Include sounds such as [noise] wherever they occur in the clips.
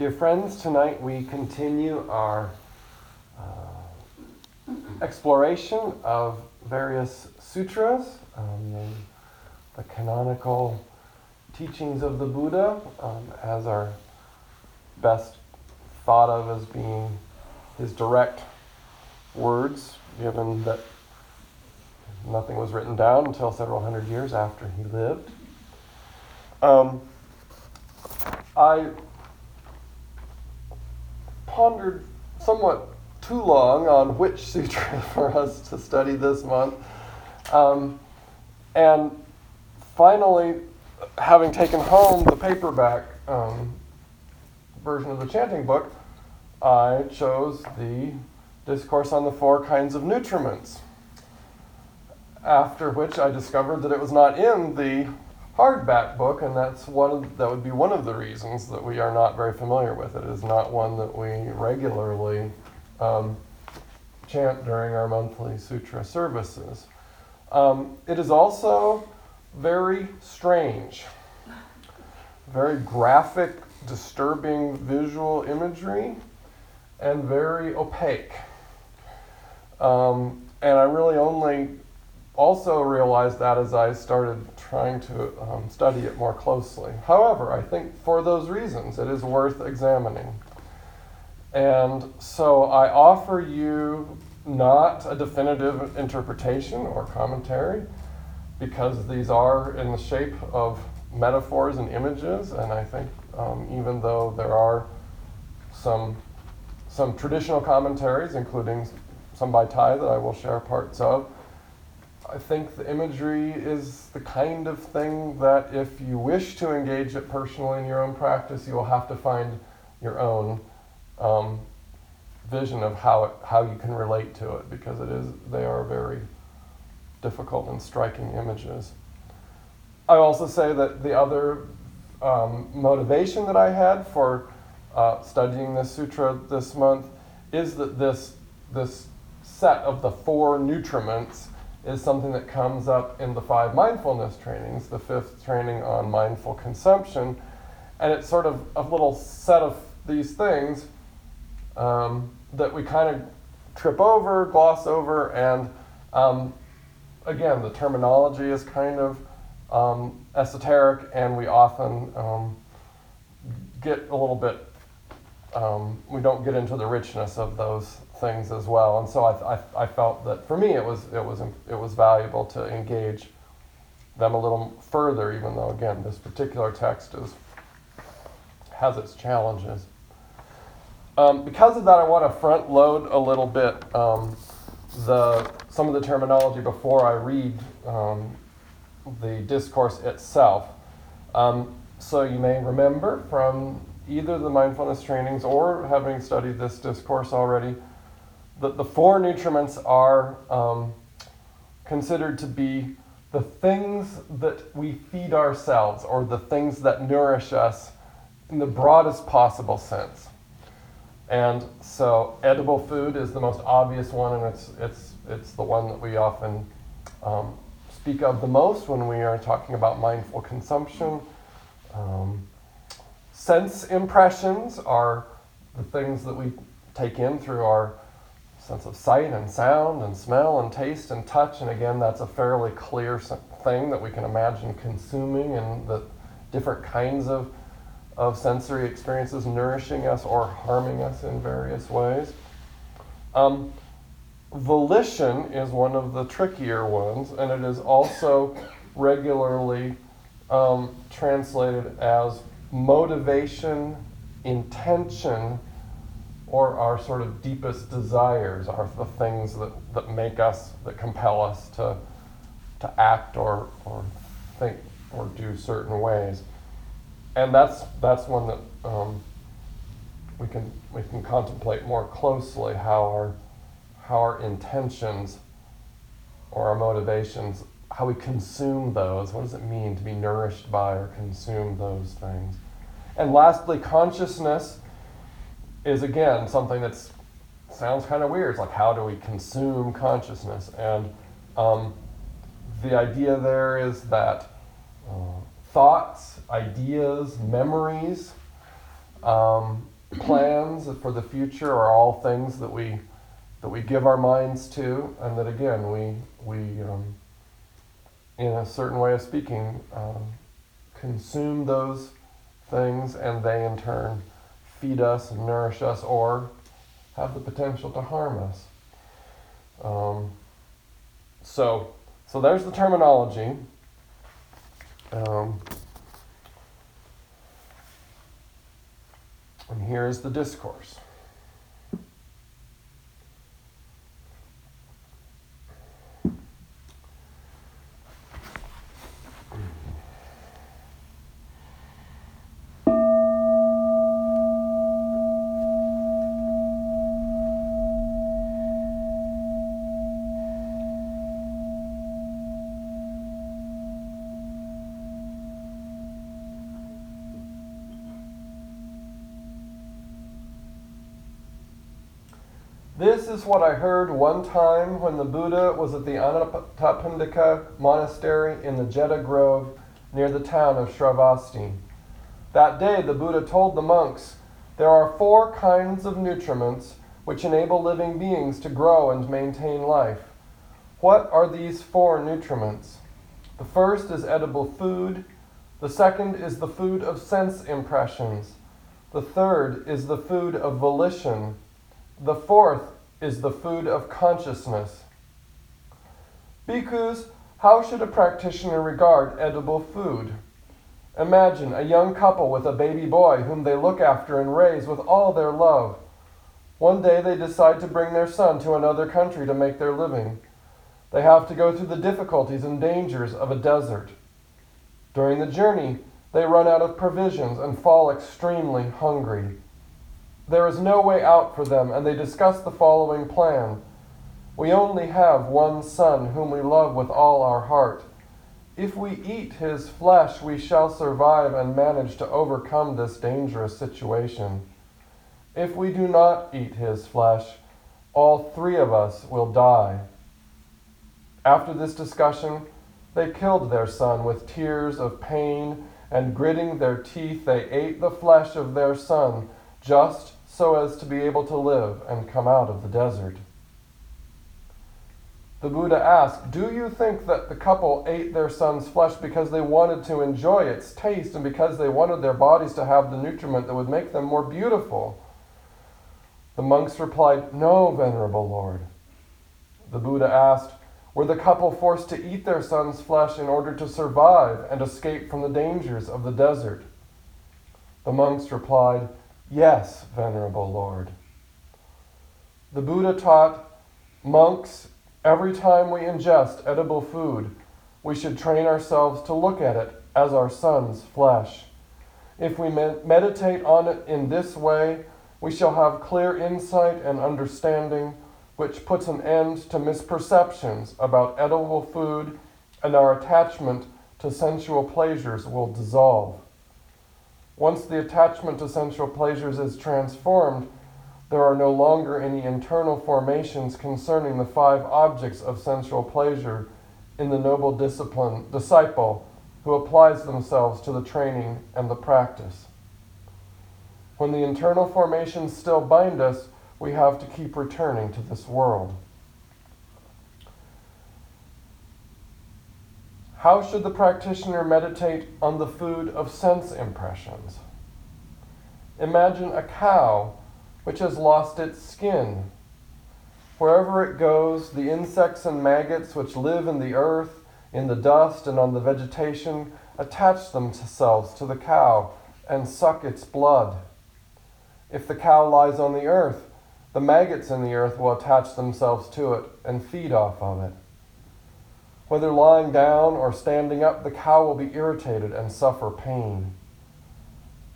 Dear friends, tonight we continue our uh, exploration of various sutras, um, the, the, canonical teachings of the Buddha, um, as our best thought of as being his direct words, given that nothing was written down until several hundred years after he lived. Um, I pondered somewhat too long on which sutra [laughs] for us to study this month. Um, and finally, having taken home the paperback um, version of the chanting book, I chose the Discourse on the Four Kinds of Nutriments. After which I discovered that it was not in the hardback book, and that's one of, that would be one of the reasons that we are not very familiar with it. It is not one that we regularly um, chant during our monthly sutra services. Um, it is also very strange, very graphic, disturbing visual imagery, and very opaque. Um, and I really only also realized that as I started trying to um, study it more closely. However, I think for those reasons it is worth examining. And so I offer you not a definitive interpretation or commentary, because these are in the shape of metaphors and images, and I think um, even though there are some some traditional commentaries, including some by Thay that I will share parts of, I think the imagery is the kind of thing that if you wish to engage it personally in your own practice, you will have to find your own um, vision of how it, how you can relate to it because it is they are very difficult and striking images. I also say that the other um, motivation that I had for uh, studying this sutra this month is that this this set of the four nutriments is something that comes up in the five mindfulness trainings, the fifth training on mindful consumption. And it's sort of a little set of these things um, that we kind of trip over, gloss over, and um, again, the terminology is kind of um, esoteric, and we often um, get a little bit, um, we don't get into the richness of those things as well. And so I, I, I, felt that for me it was, it, was, it was valuable to engage them a little further, even though, again, this particular text is, has its challenges. Um, because of that, I want to front load a little bit um, the, some of the terminology before I read um, the discourse itself. Um, so you may remember from either the mindfulness trainings or having studied this discourse already the, the four nutriments are um, considered to be the things that we feed ourselves or the things that nourish us in the broadest possible sense. And so edible food is the most obvious one, and it's, it's, it's the one that we often um, speak of the most when we are talking about mindful consumption. Um, sense impressions are the things that we take in through our sense of sight and sound and smell and taste and touch. And again, that's a fairly clear thing that we can imagine consuming and the different kinds of, of sensory experiences nourishing us or harming us in various ways. Um, volition is one of the trickier ones, and it is also regularly um, translated as motivation, intention, or our sort of deepest desires are the things that, that make us, that compel us to, to act or, or think or do certain ways. And that's, that's one that um, we, can, we can contemplate more closely how our, how our intentions or our motivations, how we consume those. What does it mean to be nourished by or consume those things? And lastly, consciousness is again something that sounds kind of weird. It's like, how do we consume consciousness? And um, the idea there is that uh, thoughts, ideas, memories um, plans for the future are all things that we that we give our minds to, and that again we we um, in a certain way of speaking um, consume those things, and they in turn feed us and nourish us, or have the potential to harm us. Um, so, so there's the terminology. Um, and here is the discourse. This is what I heard one time when the Buddha was at the Anathapindika monastery in the Jeta Grove near the town of Shravasti. That day, the Buddha told the monks, There are four kinds of nutriments which enable living beings to grow and maintain life. What are these four nutriments? The first is edible food. The second is the food of sense impressions. The third is the food of volition the fourth is the food of consciousness. Bhikkhus, how should a practitioner regard edible food? Imagine a young couple with a baby boy whom they look after and raise with all their love. One day they decide to bring their son to another country to make their living. They have to go through the difficulties and dangers of a desert. During the journey, they run out of provisions and fall extremely hungry. There is no way out for them, and they discuss the following plan. We only have one Son, whom we love with all our heart. If we eat his flesh, we shall survive and manage to overcome this dangerous situation. If we do not eat his flesh, all three of us will die. After this discussion, they killed their son with tears of pain, and gritting their teeth, they ate the flesh of their son, just so as to be able to live and come out of the desert. The Buddha asked, Do you think that the couple ate their son's flesh because they wanted to enjoy its taste and because they wanted their bodies to have the nutriment that would make them more beautiful? The monks replied, No, Venerable Lord. The Buddha asked, Were the couple forced to eat their son's flesh in order to survive and escape from the dangers of the desert? The monks replied, Yes, Venerable Lord. The Buddha taught monks every time we ingest edible food, we should train ourselves to look at it as our son's flesh. If we meditate on it in this way, we shall have clear insight and understanding, which puts an end to misperceptions about edible food, and our attachment to sensual pleasures will dissolve. Once the attachment to sensual pleasures is transformed, there are no longer any internal formations concerning the five objects of sensual pleasure in the noble discipline disciple who applies themselves to the training and the practice. When the internal formations still bind us, we have to keep returning to this world. How should the practitioner meditate on the food of sense impressions? Imagine a cow which has lost its skin. Wherever it goes, the insects and maggots which live in the earth, in the dust, and on the vegetation attach themselves to the cow and suck its blood. If the cow lies on the earth, the maggots in the earth will attach themselves to it and feed off of it. Whether lying down or standing up, the cow will be irritated and suffer pain.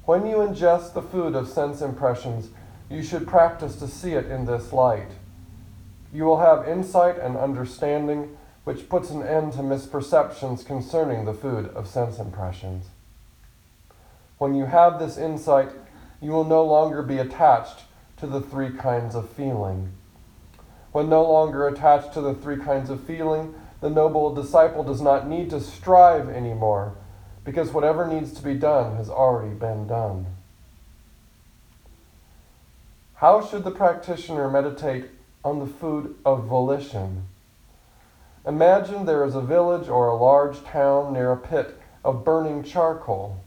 When you ingest the food of sense impressions, you should practice to see it in this light. You will have insight and understanding, which puts an end to misperceptions concerning the food of sense impressions. When you have this insight, you will no longer be attached to the three kinds of feeling. When no longer attached to the three kinds of feeling, the noble disciple does not need to strive anymore, because whatever needs to be done has already been done. How should the practitioner meditate on the food of volition? Imagine there is a village or a large town near a pit of burning charcoal.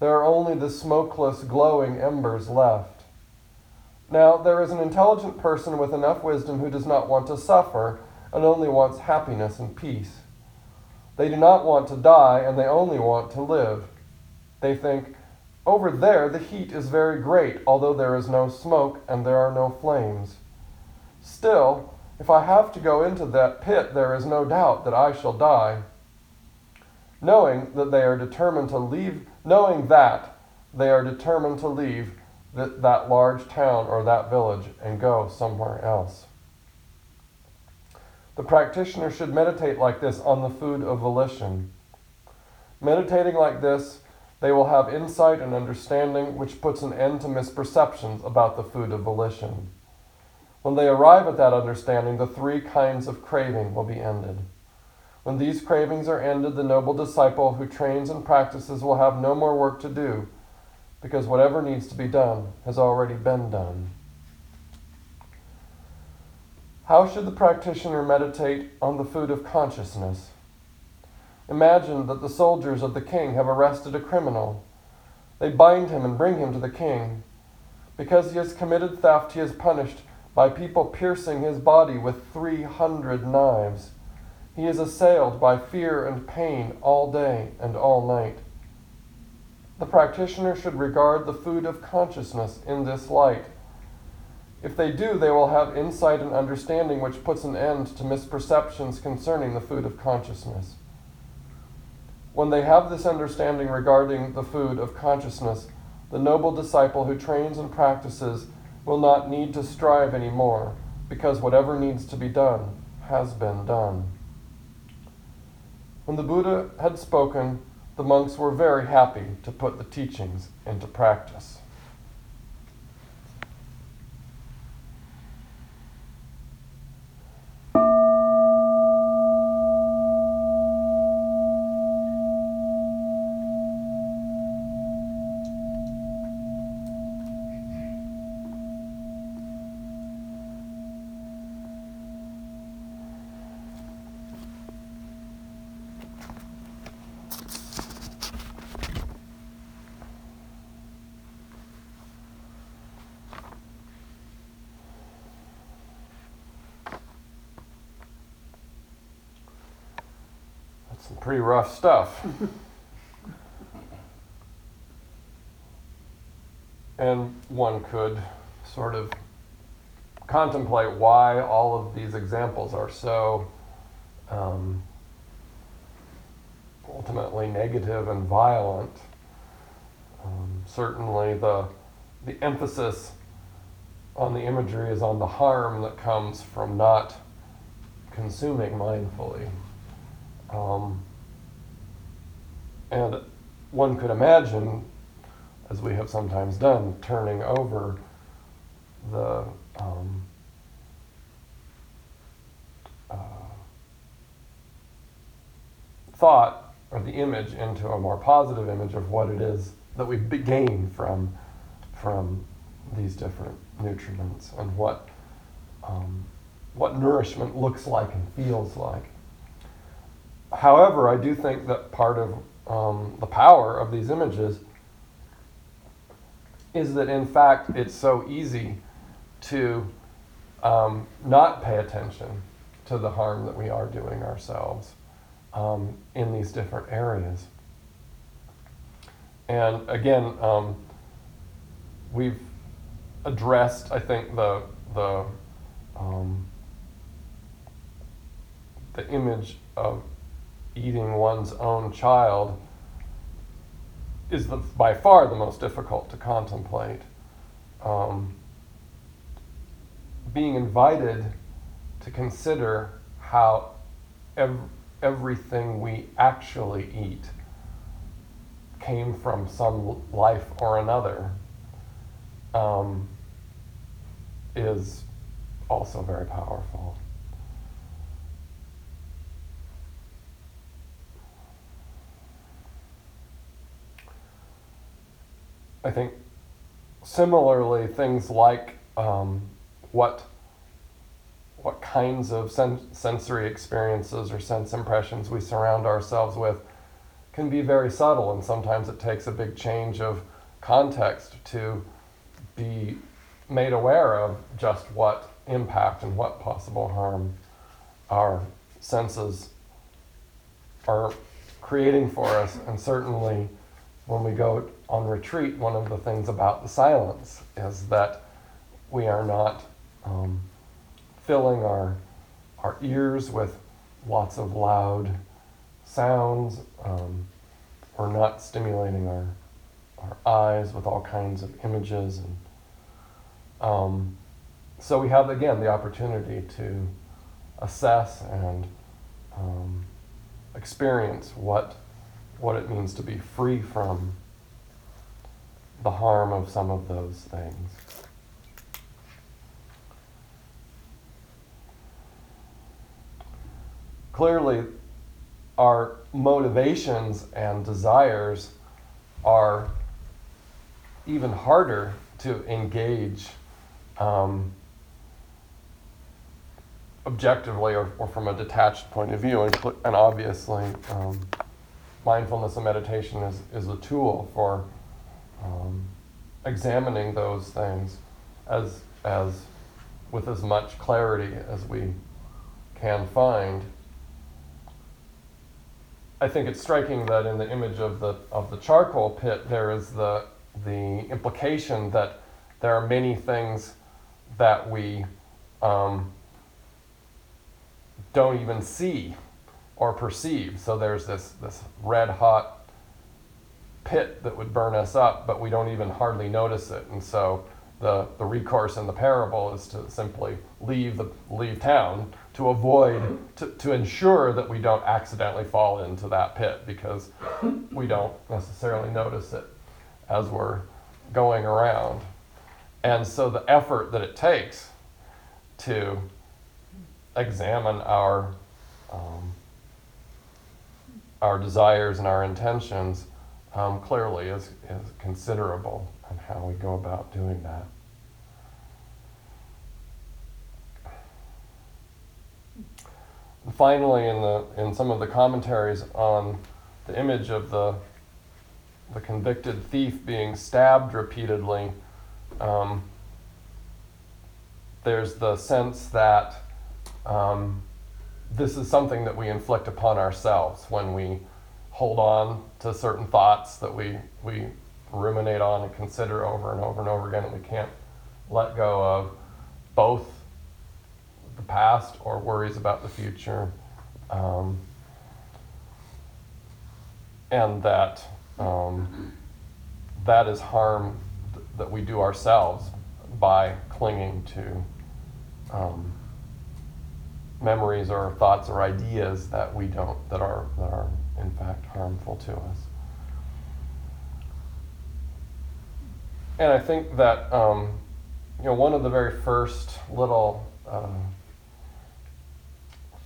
There are only the smokeless, glowing embers left. Now, there is an intelligent person with enough wisdom who does not want to suffer and only wants happiness and peace. They do not want to die and they only want to live. They think, over there the heat is very great, although there is no smoke and there are no flames. Still, if I have to go into that pit, there is no doubt that I shall die. Knowing that they are determined to leave, knowing that they are determined to leave that, that large town or that village and go somewhere else. The practitioner should meditate like this on the food of volition. Meditating like this, they will have insight and understanding which puts an end to misperceptions about the food of volition. When they arrive at that understanding, the three kinds of craving will be ended. When these cravings are ended, the noble disciple who trains and practices will have no more work to do, because whatever needs to be done has already been done. How should the practitioner meditate on the food of consciousness? Imagine that the soldiers of the king have arrested a criminal. They bind him and bring him to the king. Because he has committed theft, he is punished by people piercing his body with 300 knives. He is assailed by fear and pain all day and all night. The practitioner should regard the food of consciousness in this light. If they do, they will have insight and understanding which puts an end to misperceptions concerning the food of consciousness. When they have this understanding regarding the food of consciousness, the noble disciple who trains and practices will not need to strive anymore, because whatever needs to be done has been done. When the Buddha had spoken, the monks were very happy to put the teachings into practice. Some pretty rough stuff. and one could sort of contemplate why all of these examples are so um, ultimately negative and violent. Um, certainly, the the emphasis on the imagery is on the harm that comes from not consuming mindfully. Um, and one could imagine, as we have sometimes done, turning over the um, uh, thought or the image into a more positive image of what it is that we gain from from these different nutrients and what um, what nourishment looks like and feels like. However, I do think that part of um, the power of these images is that, in fact, it's so easy to um, not pay attention to the harm that we are doing ourselves um, in these different areas. And again, um, we've addressed, I think, the the um, the image of eating one's own child is the, by far the most difficult to contemplate. Um, being invited to consider how ev- everything we actually eat came from some life or another um, is also very powerful. I think similarly, things like um, what what kinds of sen- sensory experiences or sense impressions we surround ourselves with can be very subtle, and sometimes it takes a big change of context to be made aware of just what impact and what possible harm our senses are creating for us. And certainly, when we go on retreat, one of the things about the silence is that we are not um, filling our, our ears with lots of loud sounds. Um, we're not stimulating our, our eyes with all kinds of images. And um, so we have, again, the opportunity to assess and um, experience what, what it means to be free from the harm of some of those things. Clearly, our motivations and desires are even harder to engage um, objectively or, or, from a detached point of view. And, and obviously, um, mindfulness and meditation is, is a tool for um, examining those things as, as with as much clarity as we can find. I think it's striking that in the image of the of the charcoal pit there is the the implication that there are many things that we um, don't even see or perceive. So there's this this red hot pit that would burn us up, but we don't even hardly notice it. And so the, the recourse in the parable is to simply leave the leave town to avoid to, to ensure that we don't accidentally fall into that pit because we don't necessarily notice it as we're going around. And so the effort that it takes to examine our um, our desires and our intentions um, clearly is, is considerable and how we go about doing that. finally, in the in some of the commentaries on the image of the the convicted thief being stabbed repeatedly, um, there's the sense that um, this is something that we inflict upon ourselves when we hold on to certain thoughts that we we ruminate on and consider over and over and over again, and we can't let go of both the past or worries about the future, um, and that um, that is harm th- that we do ourselves by clinging to um, memories or thoughts or ideas that we don't that are that are in fact harmful to us. And I think that um, you know one of the very first little uh,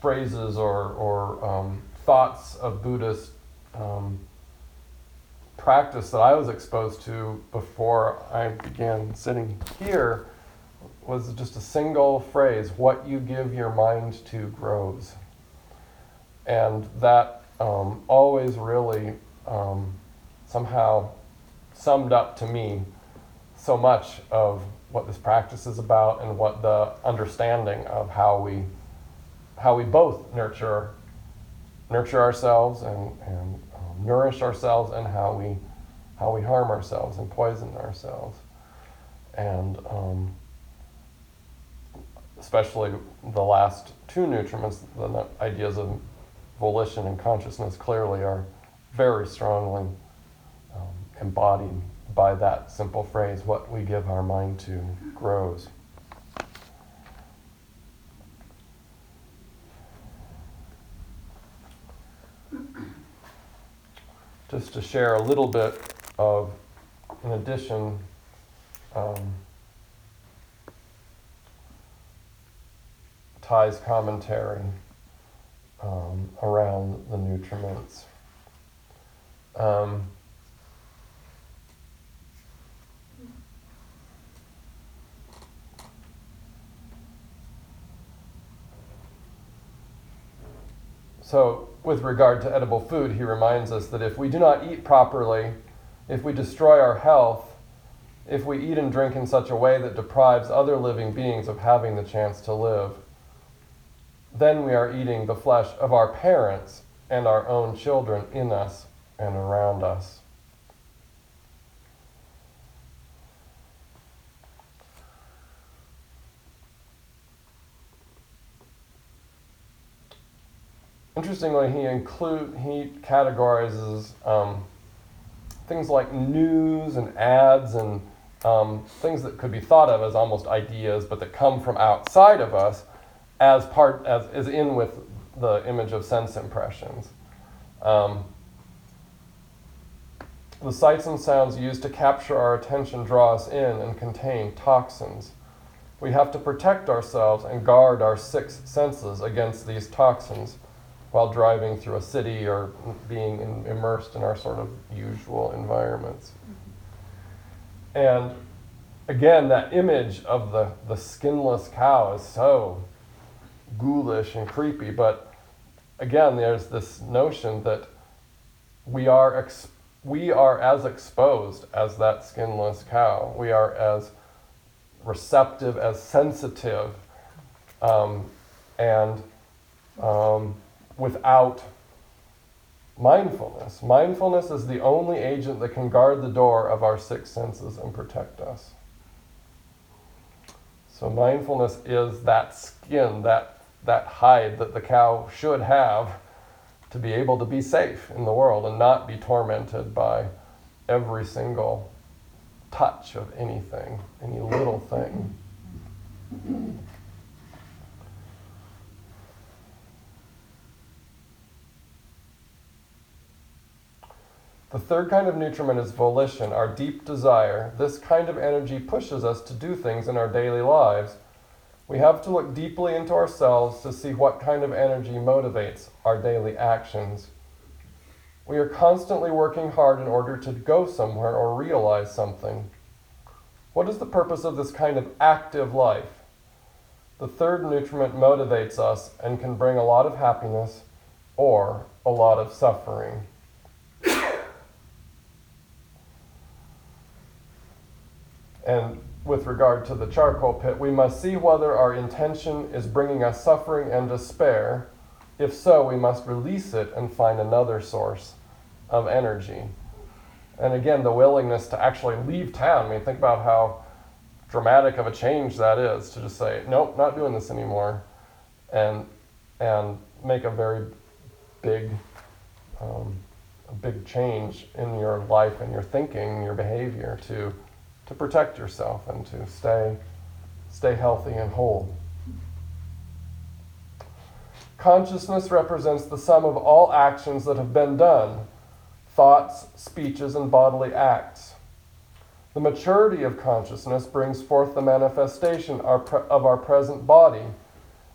phrases or or um, thoughts of Buddhist um, practice that I was exposed to before I began sitting here was just a single phrase: "What you give your mind to grows," and that um, always really um, somehow summed up to me so much of what this practice is about and what the understanding of how we how we both nurture nurture ourselves and, and um, nourish ourselves and how we how we harm ourselves and poison ourselves. And um, especially the last two nutriments the ideas of volition and consciousness clearly are very strongly um, embodied by that simple phrase what we give our mind to grows. Just to share a little bit of, in addition, um, Thay's commentary um, around the nutriments. Um, so, with regard to edible food, he reminds us that if we do not eat properly, if we destroy our health, if we eat and drink in such a way that deprives other living beings of having the chance to live, then we are eating the flesh of our parents and our own children in us and around us. Interestingly, he include he categorizes um, things like news and ads and um, things that could be thought of as almost ideas, but that come from outside of us, as part as is in with the image of sense impressions. Um, the sights and sounds used to capture our attention draw us in and contain toxins. We have to protect ourselves and guard our six senses against these toxins while driving through a city or being in, immersed in our sort of usual environments. And again, that image of the, the skinless cow is so ghoulish and creepy, but again, there's this notion that we are, ex- we are as exposed as that skinless cow. We are as receptive, as sensitive, um, and um, without mindfulness. Mindfulness is the only agent that can guard the door of our six senses and protect us. So mindfulness is that skin, that, that hide that the cow should have to be able to be safe in the world and not be tormented by every single touch of anything, any little thing. The third kind of nutriment is volition, our deep desire. This kind of energy pushes us to do things in our daily lives. We have to look deeply into ourselves to see what kind of energy motivates our daily actions. We are constantly working hard in order to go somewhere or realize something. What is the purpose of this kind of active life? The third nutriment motivates us and can bring a lot of happiness or a lot of suffering. [coughs] And with regard to the charcoal pit, we must see whether our intention is bringing us suffering and despair. If so, we must release it and find another source of energy. And again, the willingness to actually leave town. I mean, think about how dramatic of a change that is to just say, nope, not doing this anymore, and and make a very big, um, big change in your life and your thinking, your behavior to to protect yourself and to stay, stay healthy and whole. Consciousness represents the sum of all actions that have been done thoughts, speeches, and bodily acts. The maturity of consciousness brings forth the manifestation of our present body,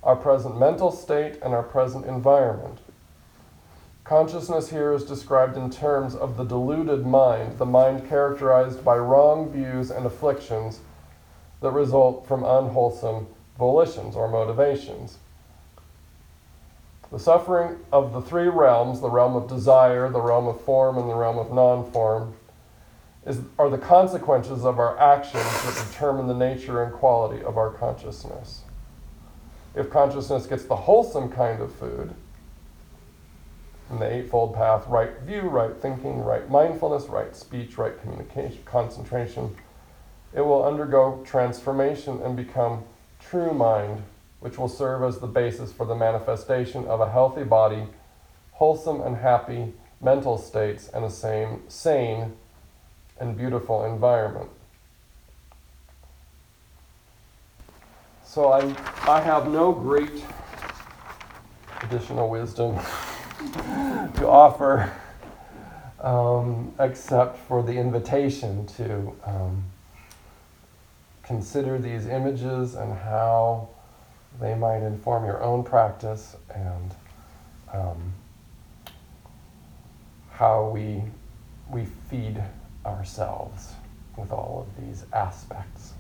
our present mental state, and our present environment. Consciousness here is described in terms of the deluded mind, the mind characterized by wrong views and afflictions that result from unwholesome volitions or motivations. The suffering of the three realms, the realm of desire, the realm of form, and the realm of non form, are the consequences of our actions that determine the nature and quality of our consciousness. If consciousness gets the wholesome kind of food, in the Eightfold Path right view, right thinking, right mindfulness, right speech, right communication, concentration. It will undergo transformation and become true mind, which will serve as the basis for the manifestation of a healthy body, wholesome and happy mental states, and a same, sane and beautiful environment. So I, I have no great additional wisdom [laughs] [gasps] to offer um, except for the invitation to um, consider these images and how they might inform your own practice and um, how we, we feed ourselves with all of these aspects.